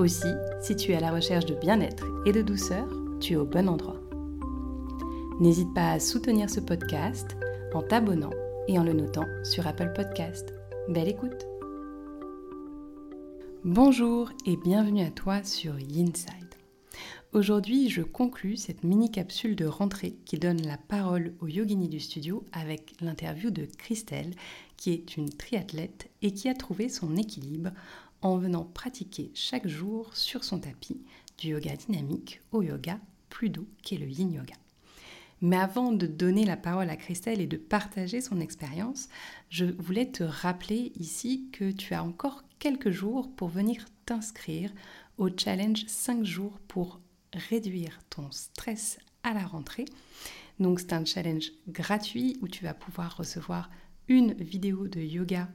Aussi, si tu es à la recherche de bien-être et de douceur, tu es au bon endroit. N'hésite pas à soutenir ce podcast en t'abonnant et en le notant sur Apple Podcast. Belle écoute Bonjour et bienvenue à toi sur Yinside. Aujourd'hui, je conclus cette mini-capsule de rentrée qui donne la parole au yogini du studio avec l'interview de Christelle, qui est une triathlète et qui a trouvé son équilibre en venant pratiquer chaque jour sur son tapis du yoga dynamique au yoga plus doux qu'est le yin yoga. Mais avant de donner la parole à Christelle et de partager son expérience, je voulais te rappeler ici que tu as encore quelques jours pour venir t'inscrire au challenge 5 jours pour réduire ton stress à la rentrée. Donc c'est un challenge gratuit où tu vas pouvoir recevoir une vidéo de yoga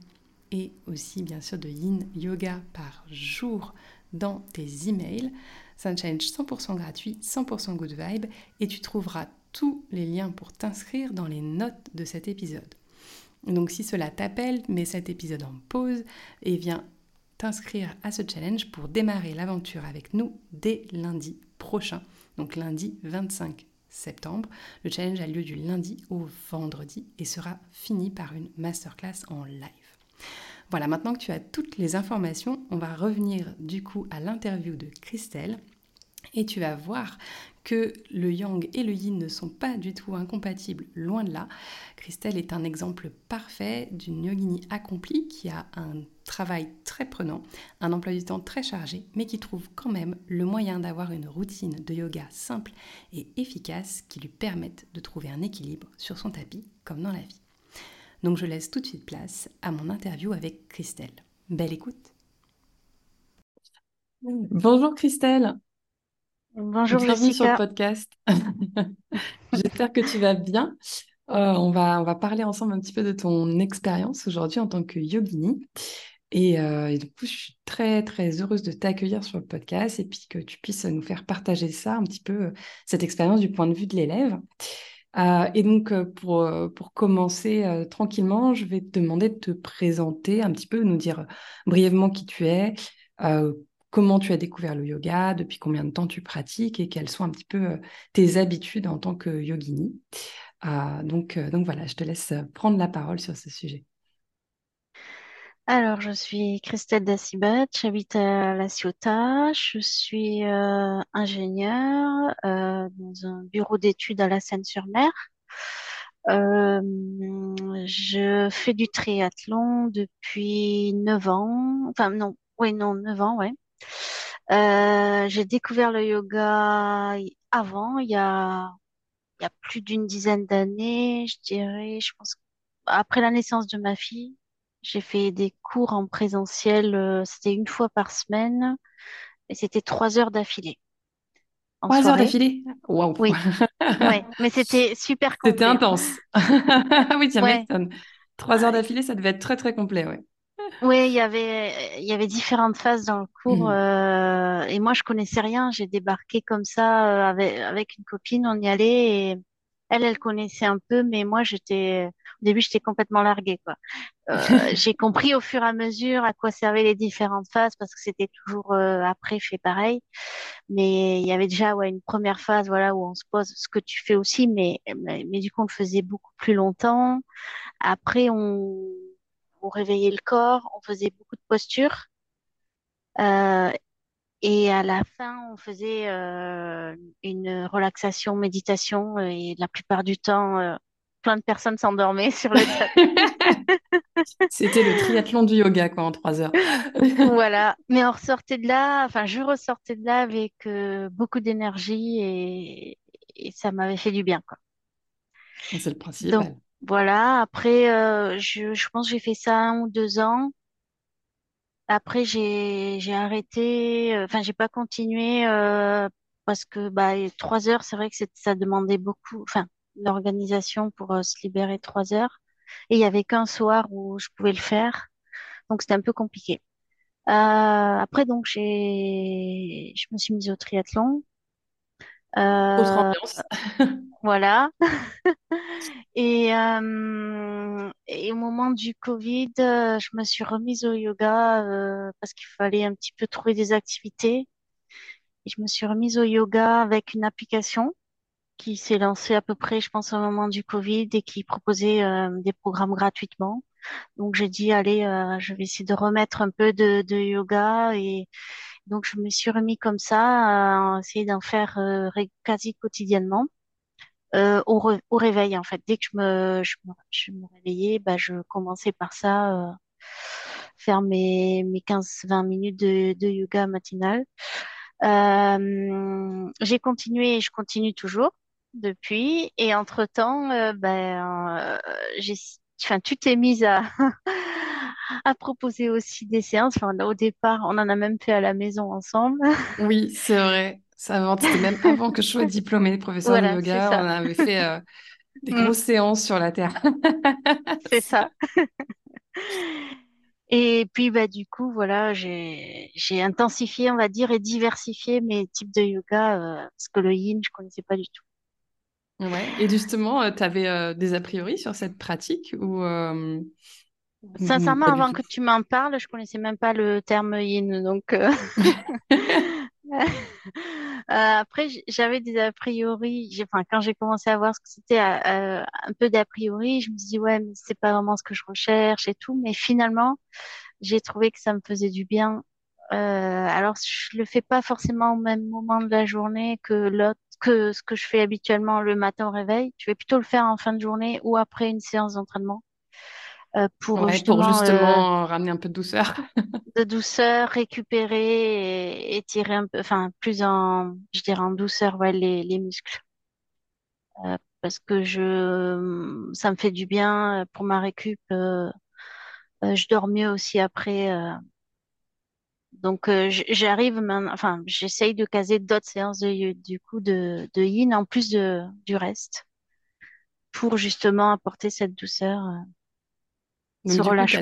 et aussi bien sûr de yin yoga par jour dans tes emails. C'est un challenge 100% gratuit, 100% good vibe et tu trouveras tous les liens pour t'inscrire dans les notes de cet épisode. Donc si cela t'appelle, mets cet épisode en pause et viens t'inscrire à ce challenge pour démarrer l'aventure avec nous dès lundi prochain, donc lundi 25 septembre. Le challenge a lieu du lundi au vendredi et sera fini par une masterclass en live. Voilà, maintenant que tu as toutes les informations, on va revenir du coup à l'interview de Christelle. Et tu vas voir que le yang et le yin ne sont pas du tout incompatibles, loin de là. Christelle est un exemple parfait d'une yogini accomplie qui a un travail très prenant, un emploi du temps très chargé, mais qui trouve quand même le moyen d'avoir une routine de yoga simple et efficace qui lui permette de trouver un équilibre sur son tapis comme dans la vie. Donc je laisse tout de suite place à mon interview avec Christelle. Belle écoute. Bonjour Christelle. Bonjour Bienvenue sur le podcast. J'espère que tu vas bien. Euh, on, va, on va parler ensemble un petit peu de ton expérience aujourd'hui en tant que yogini. Et, euh, et, du coup, je suis très, très heureuse de t'accueillir sur le podcast et puis que tu puisses nous faire partager ça, un petit peu, cette expérience du point de vue de l'élève. Euh, et donc, euh, pour, euh, pour commencer tranquillement, je vais te demander de te présenter un petit peu, nous dire brièvement qui tu es, comment tu as découvert le yoga, depuis combien de temps tu pratiques et quelles sont un petit peu tes habitudes en tant que yogini. donc, donc voilà, je te laisse prendre la parole sur ce sujet. Alors, je suis Christelle Dacibat, j'habite à La Ciotat, je suis euh, ingénieure euh, dans un bureau d'études à la Seine-sur-Mer. Euh, je fais du triathlon depuis 9 ans, enfin non, oui, non, 9 ans, ouais. j'ai découvert le yoga avant, il y a, il y a plus d'une dizaine d'années, je dirais, je pense, après la naissance de ma fille. J'ai fait des cours en présentiel, euh, c'était une fois par semaine, et c'était trois heures d'affilée. Trois heures d'affilée? Waouh! Oui, mais c'était super complet. C'était intense. oui, ça m'étonne. Trois heures d'affilée, ça devait être très très complet, ouais. Oui, il y avait, il y avait différentes phases dans le cours, mmh. euh, et moi je connaissais rien. J'ai débarqué comme ça euh, avec, avec une copine, on y allait, et elle, elle connaissait un peu, mais moi, j'étais, au début, j'étais complètement larguée, quoi. Euh, j'ai compris au fur et à mesure à quoi servaient les différentes phases parce que c'était toujours euh, après fait pareil. Mais il y avait déjà ouais, une première phase voilà où on se pose ce que tu fais aussi, mais, mais, du coup on le faisait beaucoup plus longtemps. Après on, on réveillait le corps, on faisait beaucoup de postures. Euh, et à la fin, on faisait euh, une relaxation, méditation, et la plupart du temps, euh, plein de personnes s'endormaient sur le C'était le triathlon du yoga, quoi, en trois heures. voilà. Mais on ressortait de là, enfin, je ressortais de là avec euh, beaucoup d'énergie et, ça m'avait fait du bien, quoi. C'est le principal. Donc, voilà. Après, je, je pense que j'ai fait ça un ou deux ans. Après, j'ai j'ai arrêté, euh, enfin, j'ai pas continué euh, parce que bah, trois heures, c'est vrai que c'est- ça demandait beaucoup, enfin, l'organisation pour euh, se libérer trois heures. Et il y avait qu'un soir où je pouvais le faire, donc c'était un peu compliqué. Euh, après, donc, j'ai, je me suis mise au triathlon. Autre Euh, ambiance. voilà. Et, euh, et au moment du Covid, euh, je me suis remise au yoga euh, parce qu'il fallait un petit peu trouver des activités. Et je me suis remise au yoga avec une application qui s'est lancée à peu près, je pense, au moment du Covid et qui proposait euh, des programmes gratuitement. Donc j'ai dit, allez, euh, je vais essayer de remettre un peu de, de yoga et donc je me suis remis comme ça, à essayer d'en faire euh, quasi quotidiennement. Euh, au, réveil en fait. Dès que je me, je me, je réveillais, bah, je commençais par ça, euh, faire mes, mes quinze vingt minutes de, yoga matinal. Euh, j'ai continué et je continue toujours depuis. Et entre-temps, ben, j'ai, tu t'es mise à, à proposer aussi des séances. Au départ, on en a même fait à la maison ensemble. Oui, c'est vrai. Ça, avant- c'était même avant que je sois diplômée professeur de Voilà, yoga. On avait fait euh, des Mm, grosses séances sur la terre. c'est ça. Et puis, bah, du coup, voilà, j'ai, j'ai intensifié, on va dire, et diversifié mes types de yoga, euh, parce que le yin, je connaissais pas du tout. Ouais. Et justement, tu avais des a priori sur cette pratique ou, euh, Sincèrement, avant que tu m'en parles, je connaissais même pas le terme yin, donc, euh, Euh, après, j- j'avais des a priori. Enfin, quand j'ai commencé à voir ce que c'était, euh, euh, un peu d'a priori, je me suis dit, ouais, mais c'est pas vraiment ce que je recherche et tout. Mais finalement, j'ai trouvé que ça me faisait du bien. Euh, alors, je le fais pas forcément au même moment de la journée que l'autre, que ce que je fais habituellement le matin au réveil. Je vais plutôt le faire en fin de journée ou après une séance d'entraînement euh, pour Ouais, pour justement euh, justement ramener un peu de douceur. de douceur, récupérer et, et tirer un peu, enfin, plus en, je dirais en douceur, ouais, les, les muscles. Euh, parce que je, ça me fait du bien euh, pour ma récup. euh, euh, je dors mieux aussi après. euh. donc, euh, j'arrive maintenant, enfin, j'essaye de caser d'autres séances de, du coup de, de yin en plus de, du reste pour justement apporter cette douceur, euh, Donc ce tu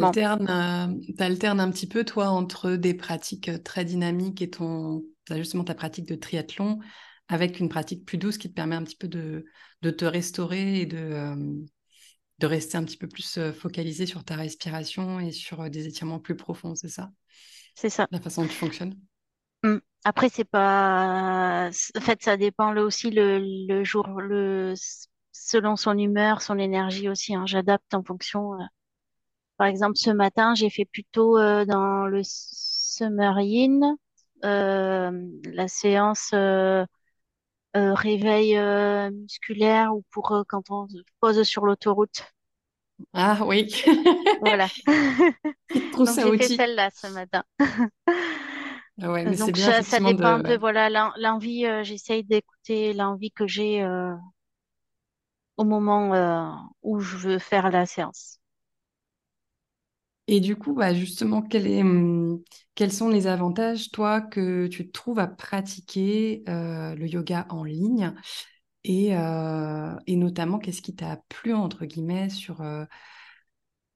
alternes, un petit peu, toi, entre des pratiques euh, très dynamiques et ton, bah, justement ta pratique de triathlon, avec une pratique plus douce qui te permet un petit peu de, de te restaurer et de, euh, de rester un petit peu plus euh, focalisé sur ta respiration et sur euh, des étirements plus profonds, c'est ça, C'est ça. la façon dont tu fonctionnes? Mm. Après, c'est pas. En fait, ça dépend aussi le, le jour, le selon son humeur, son énergie aussi. hein. J'adapte en fonction. Par exemple, ce matin, j'ai fait plutôt euh, dans le Summer Yin, euh, la séance euh, réveil musculaire ou pour quand on se pose sur l'autoroute. Ah oui, Voilà. Donc j'ai fait celle-là ce matin. Ah Ouais, mais c'est Donc bien ça, ça dépend un de... peu, ouais. voilà, l'en- l'envie, j'essaye d'écouter l'envie que j'ai au moment où je veux faire la séance. Et du coup, bah, justement, hum, quels sont les avantages, toi, que tu trouves à pratiquer euh, le yoga en ligne? Et, euh, et notamment, qu'est-ce qui t'a plu, entre guillemets, sur, euh,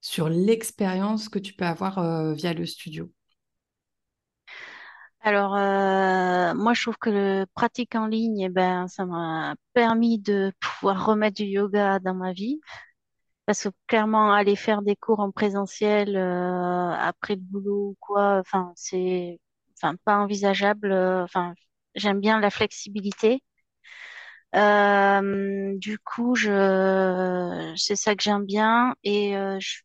sur l'expérience que tu peux avoir via le studio? Alors, moi, je trouve que le pratique en ligne, eh ben, ça m'a permis de pouvoir remettre du yoga dans ma vie. Parce que clairement, aller faire des cours en présentiel euh, après le boulot ou quoi, enfin, c'est enfin, pas envisageable. euh, Enfin, j'aime bien la flexibilité. Euh, du coup, je, c'est ça que j'aime bien et, euh, je-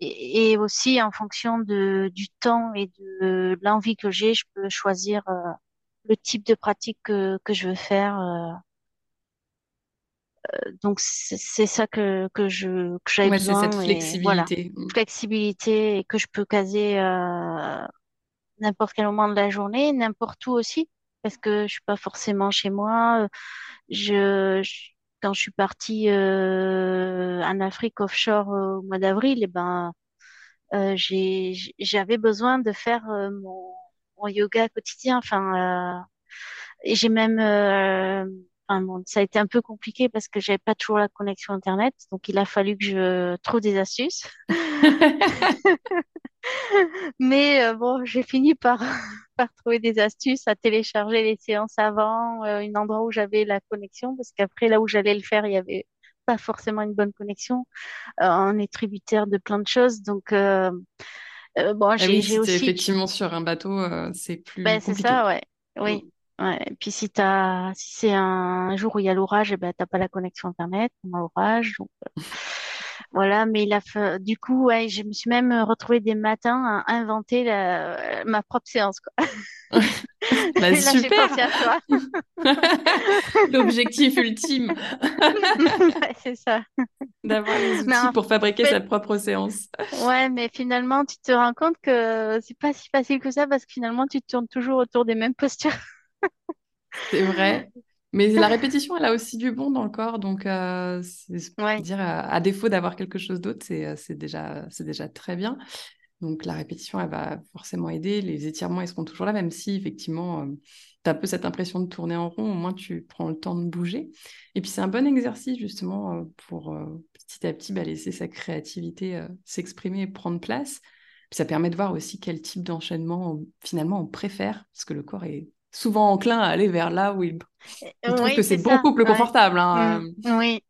et, aussi en fonction de, du temps et de l'envie que j'ai, je peux choisir euh, le type de pratique que, que je veux faire. Donc c'est ça que, que je que j'avais Ouais, c'est cette besoin et voilà, flexibilité. flexibilité et que je peux caser euh, n'importe quel moment de la journée, n'importe où aussi, parce que je suis pas forcément chez moi. Je, je- quand je suis partie euh, en Afrique offshore euh, au mois d'avril, eh ben, euh, j'avais besoin de faire euh, mon, mon yoga quotidien. Enfin, euh, et j'ai même, ça a été un peu compliqué parce que j'avais pas toujours la connexion Internet, donc il a fallu que je trouve des astuces. Mais euh, bon, j'ai fini par, par trouver des astuces à télécharger les séances avant, euh, un endroit où j'avais la connexion, parce qu'après, là où j'allais le faire, il y avait pas forcément une bonne connexion. Euh, on est tributaire de plein de choses, donc bon, Ah j'ai oui, si tu es aussi, effectivement sur un bateau, c'est ben plus c'est compliqué. ça, ouais, oui. Ouais. Et puis si t'as, si c'est un jour où il y a l'orage, eh ben t'as pas la connexion Internet pendant l'orage, donc Voilà, mais il a fait... du coup, ouais, je me suis même retrouvée des matins à inventer la- ma propre séance, quoi. Bah Et là, j'ai super! pensé à toi. L'objectif ultime, Ouais, c'est ça. d'avoir les Mais outils en pour fabriquer fait, sa propre séance. ouais, mais finalement, tu te rends compte que c'est pas si facile que ça parce que finalement, tu tournes toujours autour des mêmes postures. C'est vrai. Mais la répétition, elle a aussi du bon dans le corps. Donc, euh, Ouais. dire, à, à défaut d'avoir quelque chose d'autre, c'est, euh, c'est déjà, c'est déjà très bien. Donc, la répétition, elle va forcément aider. Les étirements, ils seront toujours là, même si, effectivement, tu as un peu cette impression de tourner en rond. Au moins, tu prends le temps de bouger. Et puis, c'est un bon exercice, justement, euh, pour euh, petit à petit bah, laisser sa créativité euh, s'exprimer et prendre place. Puis, ça permet de voir aussi quel type d'enchaînement, finalement, on préfère, parce que le corps est souvent enclin à aller vers là où il il trouve Oui, que c'est ça. beaucoup plus Ouais. confortable. Oui,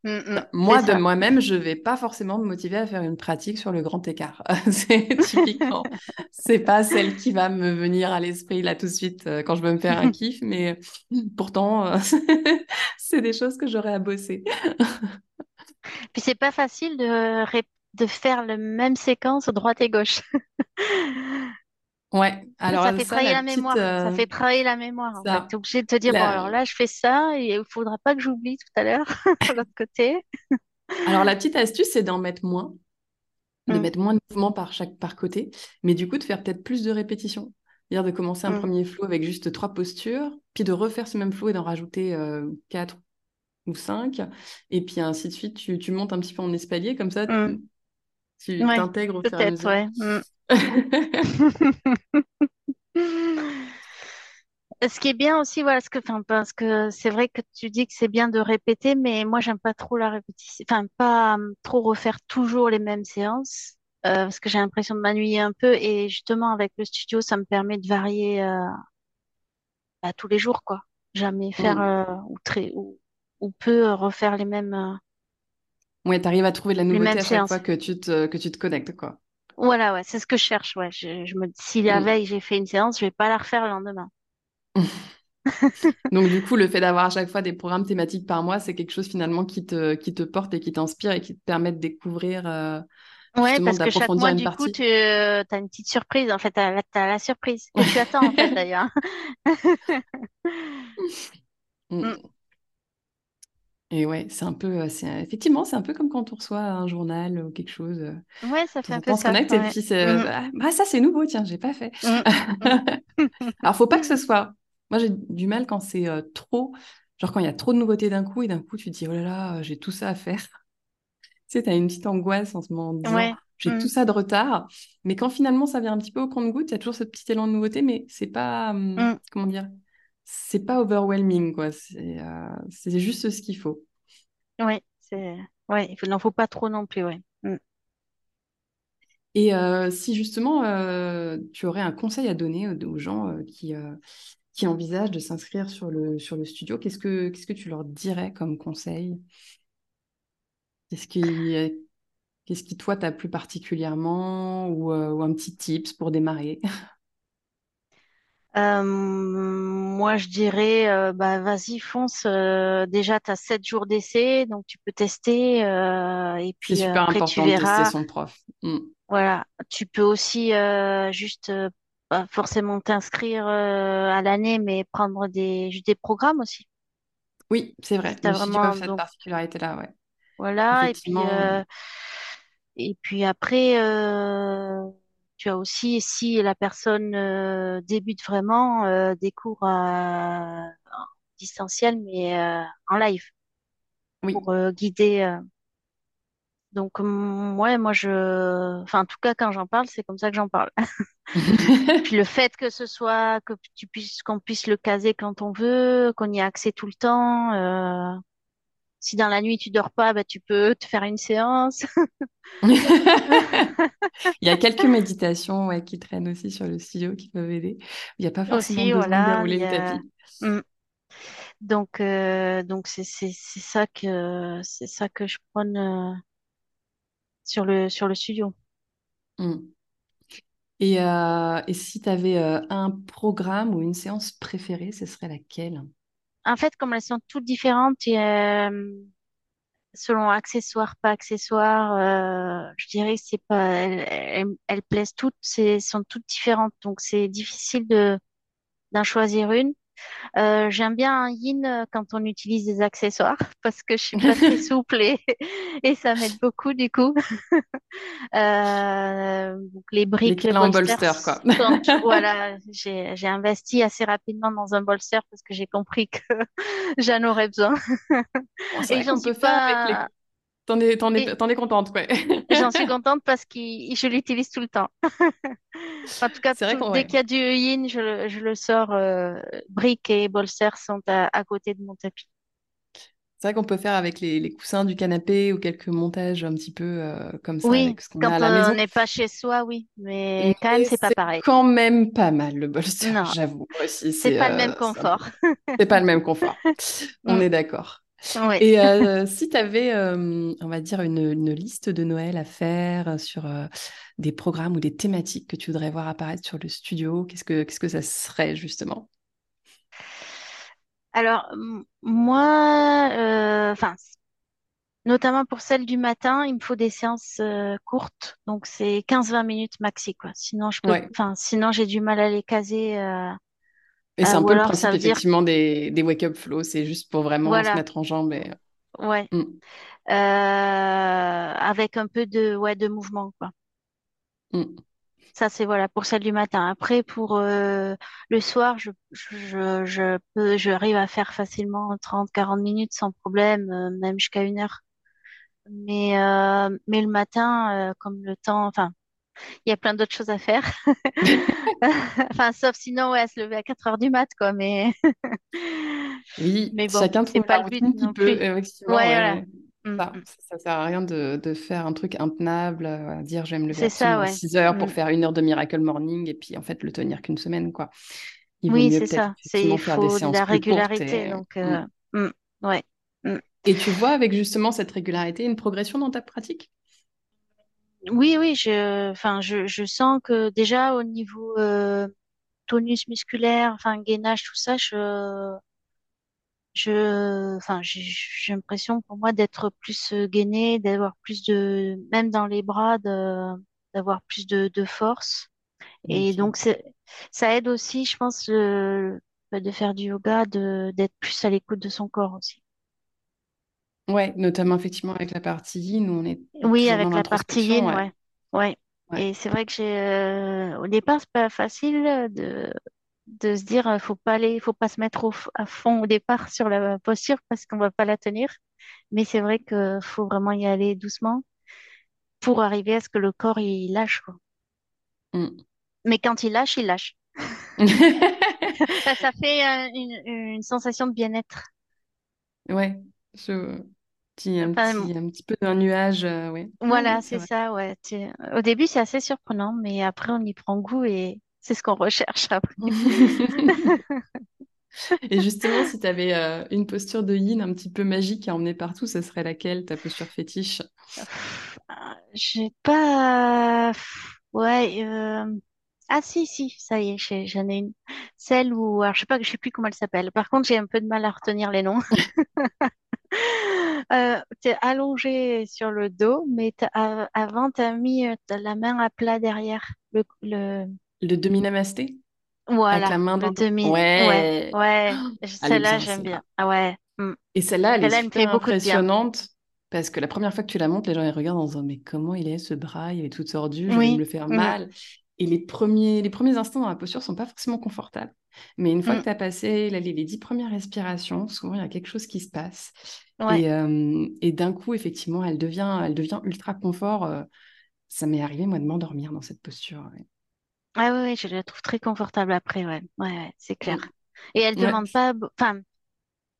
Moi, de moi-même, je vais pas forcément me motiver à faire une pratique sur le grand écart. C'est typiquement, c'est pas celle qui va me venir à l'esprit là tout de suite euh, quand je veux me faire un kiff, mais pourtant, euh, c'est des choses que j'aurais à bosser. Puis c'est pas facile de faire la même séquence droite et gauche. Ouais, Ça alors fait ça, travailler la la petite, mémoire. Ça euh, fait travailler la mémoire, ça, T'es obligé de te dire, bon, alors là, je fais ça et il faudra pas que j'oublie tout à l'heure, de l'autre côté. alors la petite astuce, c'est d'en mettre moins. de Mm, mettre moins de mouvements par chaque par côté, mais du coup de faire peut-être plus de répétitions. C'est-à-dire de commencer un mm, premier flow avec juste trois postures, puis de refaire ce même flow et d'en rajouter euh, quatre ou cinq, et puis ainsi de suite, tu, tu montes un petit peu en espalier, comme ça mm. tu Ouais, t'intègres au fur et à mesure. ouais. Ce qui est bien aussi, voilà, ce que, enfin, parce que c'est vrai que tu dis que c'est bien de répéter, mais moi, j'aime pas trop la répétition, enfin, pas hum, trop refaire toujours les mêmes séances, euh, parce que j'ai l'impression de m'ennuyer un peu, et justement, avec le studio, ça me permet de varier, euh, bah, tous les jours, quoi. Jamais faire, euh, ou très, ou, ou peu euh, refaire les mêmes, euh, Ouais, tu arrives à trouver de la nouveauté à chaque fois que tu te, que tu te connectes, quoi. Voilà, ouais, c'est ce que je cherche, ouais. Je, je me dis, si la Mm. veille, j'ai fait une séance, je vais pas la refaire le lendemain. Donc du coup, le fait d'avoir à chaque fois des programmes thématiques par mois, c'est quelque chose finalement qui te, qui te porte et qui t'inspire et qui te permet de découvrir, euh, Ouais, justement, parce que chaque mois, du coup, tu as une petite surprise. En fait, t'as, la t'as la surprise que tu attends, en fait, d'ailleurs. Mm. Et ouais, c'est un peu, c'est, effectivement, c'est un peu comme quand on reçoit un journal ou quelque chose. Ouais, ça fait un peu ça. et puis c'est, Mm, ah, bah, ça c'est nouveau, tiens, j'ai pas fait. mm, mm. Alors, faut pas que ce soit. Moi, j'ai du mal quand c'est euh, trop, genre quand il y a trop de nouveautés d'un coup et d'un coup tu te dis, oh là là, j'ai tout ça à faire. Tu sais, tu as une petite angoisse en ce moment en te disant, Ouais. j'ai mm, tout ça de retard. Mais quand finalement ça vient un petit peu au compte-gouttes, il y a toujours ce petit élan de nouveauté, mais c'est pas, hum, mm. comment dire, c'est pas overwhelming, quoi. C'est euh, c'est juste ce qu'il faut. C'est... Ouais, il n'en faut pas trop non plus, ouais. Mm. Et euh, si justement euh, tu aurais un conseil à donner aux, aux gens euh, qui, euh, qui envisagent de s'inscrire sur le, sur le studio, qu'est-ce que, qu'est-ce que tu leur dirais comme conseil? Qu'est-ce qui, euh, qu'est-ce qui toi t'a plu particulièrement? Ou, euh, ou un petit tips pour démarrer? Euh, moi, je dirais, euh, bah, vas-y, fonce. euh, déjà, tu as sept jours d'essai, donc tu peux tester. et C'est puis euh, super après, tu important de tester verras. son prof. Mm. Voilà, tu peux aussi juste pas forcément t'inscrire à l'année, mais prendre des juste des programmes aussi. Oui, c'est vrai. t'as Le studio a vraiment cette donc particularité-là, ouais. voilà, et puis et puis après tu as aussi si la personne euh, débute vraiment euh, des cours à, en distanciel mais euh, en live oui. pour euh, guider. euh. Donc, ouais, moi, je... Enfin, en tout cas, quand j'en parle, c'est comme ça que j'en parle. Puis le fait que ce soit, que tu puisses, qu'on puisse le caser quand on veut, qu'on y ait accès tout le temps. Si dans la nuit tu dors pas, bah, tu peux te faire une séance. Il y a quelques méditations ouais, qui traînent aussi sur le studio qui peuvent aider. Il n'y a pas forcément Aussi, besoin de voilà. dérouler le a- tapis. Mm. Donc, euh, donc c'est ça que c'est ça que je prône euh, sur le sur le studio. Mm. Et, euh, et si tu avais un programme ou une séance préférée, ce serait laquelle? En fait, comme elles sont toutes différentes euh, selon accessoires, pas accessoires, euh, je dirais c'est pas elles, elles, elles plaisent toutes, c'est sont toutes différentes. Donc c'est difficile de d'en choisir une. Euh, j'aime bien un yin euh, quand on utilise des accessoires parce que je suis pas très souple et, et ça m'aide beaucoup du coup. Euh, donc les briques, les en bolster, quoi. sont, voilà, j'ai investi assez rapidement dans un bolster parce que j'ai compris que j'en aurais besoin Bon, c'est et j'en suis faire avec les... T'en es, t'en es, t'en es contente, ouais. j'en suis contente parce que je l'utilise tout le temps. En tout cas, tout- dès qu'il y a du yin, je, le- je le sors. Euh, briques et bolster sont à, à côté de mon tapis. C'est vrai qu'on peut faire avec les, les coussins du canapé ou quelques montages un petit peu euh, comme ça Oui, avec ce qu'on a à quand on n'est pas chez soi, oui, mais quand même, c'est pas c'est pareil. quand même pas mal le bolster, Non, j'avoue. Aussi, c'est c'est pas le même euh, c'est un confort. c'est pas le même confort. On Mm, est d'accord. Et euh, si tu avais, on va dire, une, une liste de Noël à faire sur euh, des programmes ou des thématiques que tu voudrais voir apparaître sur le studio, qu'est-ce que, qu'est-ce que ça serait justement? Alors, moi, euh, enfin, notamment pour celle du matin, il me faut des séances euh, courtes, donc c'est quinze vingt minutes maxi, quoi. Sinon, je peux, Ouais. sinon j'ai du mal à les caser, euh, Et c'est euh, un peu le principe dire, effectivement des, des wake-up flow, c'est juste pour vraiment se mettre en jambe et... ouais, Mm, euh, avec un peu de, ouais, de mouvement, quoi. mm. Ça, c'est voilà pour celle du matin. Après, pour euh, le soir, je, je, je, je peux, j'arrive à faire facilement 30 40 minutes sans problème, euh, même jusqu'à une heure. Mais, mais le matin, comme le temps, enfin, il y a plein d'autres choses à faire. Enfin, sauf sinon, ouais, à se lever à 4 heures du mat, quoi. Mais, Oui, mais bon, chacun trouve pas le but non peut, plus. Ouais, voilà. Mm, Ça, mm. ça, ça sert à rien de, de faire un truc intenable, euh, dire je vais me lever C'est ça, à ouais. 6 heures pour Mm. faire une heure de Miracle Morning et puis en fait le tenir qu'une semaine, quoi. Il Oui, c'est ça. Il faire des faut de la régularité. et... Donc, euh, mm, ouais. Et tu vois avec justement cette régularité une progression dans ta pratique? Oui, oui, je, enfin, je, je sens que déjà au niveau euh, tonus musculaire, enfin gainage, tout ça, je, je, enfin, j'ai j'ai l'impression pour moi d'être plus euh, gainée, d'avoir plus de, même dans les bras, de, d'avoir plus de, de force. Et Ok. donc c'est, ça aide aussi, je pense, euh, de faire du yoga, de d'être plus à l'écoute de son corps aussi. Ouais, notamment effectivement avec la partie yin on est Oui, toujours dans avec la partie l'introspection, yin, ouais. ouais, ouais. Ouais. Et c'est vrai que j'ai, euh, au départ, c'est pas facile de de se dire, euh, faut pas aller, faut pas se mettre au f- à fond au départ sur la posture parce qu'on va pas la tenir. Mais c'est vrai que faut vraiment y aller doucement pour arriver à ce que le corps il lâche, quoi. Mm. Mais quand il lâche, il lâche. Ça, ça fait euh, une, une sensation de bien-être. Ouais, je... petit, un Enfin, petit, un petit peu d'un nuage, euh, ouais. Voilà, c'est ça, ouais. Tu- Au début, c'est assez surprenant, mais après, on y prend goût et c'est ce qu'on recherche après. Et justement, si tu avais une posture de yin un petit peu magique à emmener partout, ce serait laquelle, ta posture fétiche? Euh, J'ai pas. Ouais. euh, Ah si, si, ça y est, j'ai- j'en ai une. Celle où, alors je sais pas, je sais plus comment elle s'appelle. Par contre, j'ai un peu de mal à retenir les noms. Euh, t'es allongé sur le dos, mais avant, t'as mis euh, la main à plat derrière. Le, le... Le demi-namasté? Avec la main dans le demi. Ouais, Ouais! est Celle-là, j'aime bien. Ah ouais. hmm. Et celle-là, elle est elle super impressionnante parce que la première fois que tu la montes, les gens ils regardent en disant Mais comment il est ce bras? Il est tout tordu, je vais me le faire hmm. mal. et les premiers, les premiers instants dans la posture sont pas forcément confortables. Mais une fois que mm. tu as passé les, les, dix premières respirations, souvent il y a quelque chose qui se passe. Et, euh, et d'un coup, effectivement, elle devient, elle devient ultra confort. Euh, ça m'est arrivé, moi, de m'endormir dans cette posture. Ah oui, je la trouve très confortable après, ouais, ouais, c'est clair. Et elle demande pas, enfin,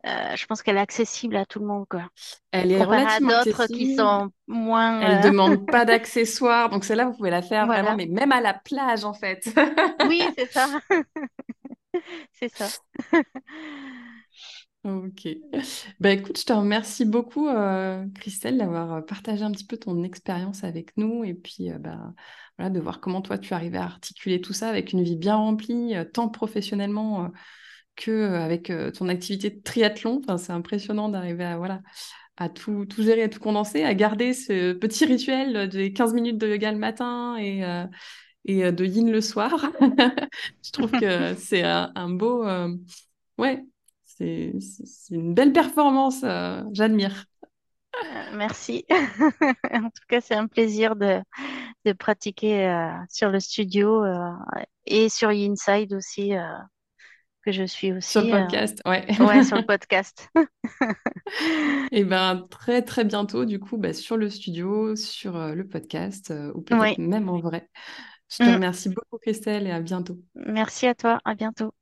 euh, je pense qu'elle est accessible à tout le monde, quoi. Elle est relativement à d'autres qui sont moins. Elle ne demande pas d'accessoires, donc celle-là, vous pouvez la faire vraiment, mais même à la plage, en fait. oui, c'est ça. c'est ça. Ok. Bah écoute, je te remercie beaucoup, euh, Christelle, d'avoir euh, partagé un petit peu ton expérience avec nous et puis bah, voilà, de voir comment toi tu arrives à articuler tout ça avec une vie bien remplie, tant professionnellement que euh, avec euh, ton activité de triathlon. C'est impressionnant d'arriver à tout, tout gérer, à tout condenser, à garder ce petit rituel des 15 minutes de yoga le matin et, euh, et de yin le soir. je trouve que c'est un, beau... ouais, c'est une belle performance. J'admire. Merci. en tout cas, c'est un plaisir de, de pratiquer sur le studio et sur Inside aussi que je suis aussi. Sur le euh, podcast, ouais. Ouais, sur le podcast. Et eh ben très très bientôt, du coup, bah, sur le studio, sur euh, le podcast, euh, ou peut-être même en vrai. Je te mm. remercie beaucoup, Christelle, et à bientôt. Merci à toi, à bientôt.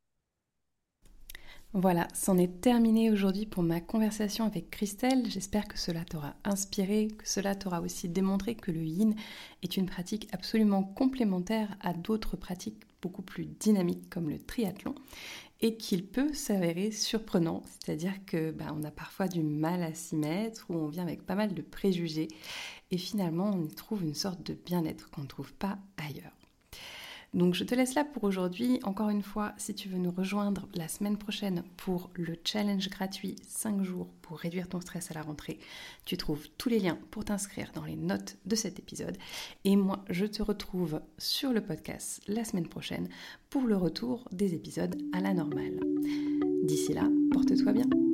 Voilà, c'en est terminé aujourd'hui pour ma conversation avec Christelle. J'espère que cela t'aura inspiré, que cela t'aura aussi démontré que le yin est une pratique absolument complémentaire à d'autres pratiques beaucoup plus dynamiques comme le triathlon et qu'il peut s'avérer surprenant, c'est-à-dire que bah, on a parfois du mal à s'y mettre ou on vient avec pas mal de préjugés et finalement on y trouve une sorte de bien-être qu'on ne trouve pas ailleurs. Donc je te laisse là pour aujourd'hui. Encore une fois, si tu veux nous rejoindre la semaine prochaine pour le challenge gratuit 5 jours pour réduire ton stress à la rentrée, tu trouves tous les liens pour t'inscrire dans les notes de cet épisode. Et moi, je te retrouve sur le podcast la semaine prochaine pour le retour des épisodes à la normale. D'ici là, porte-toi bien.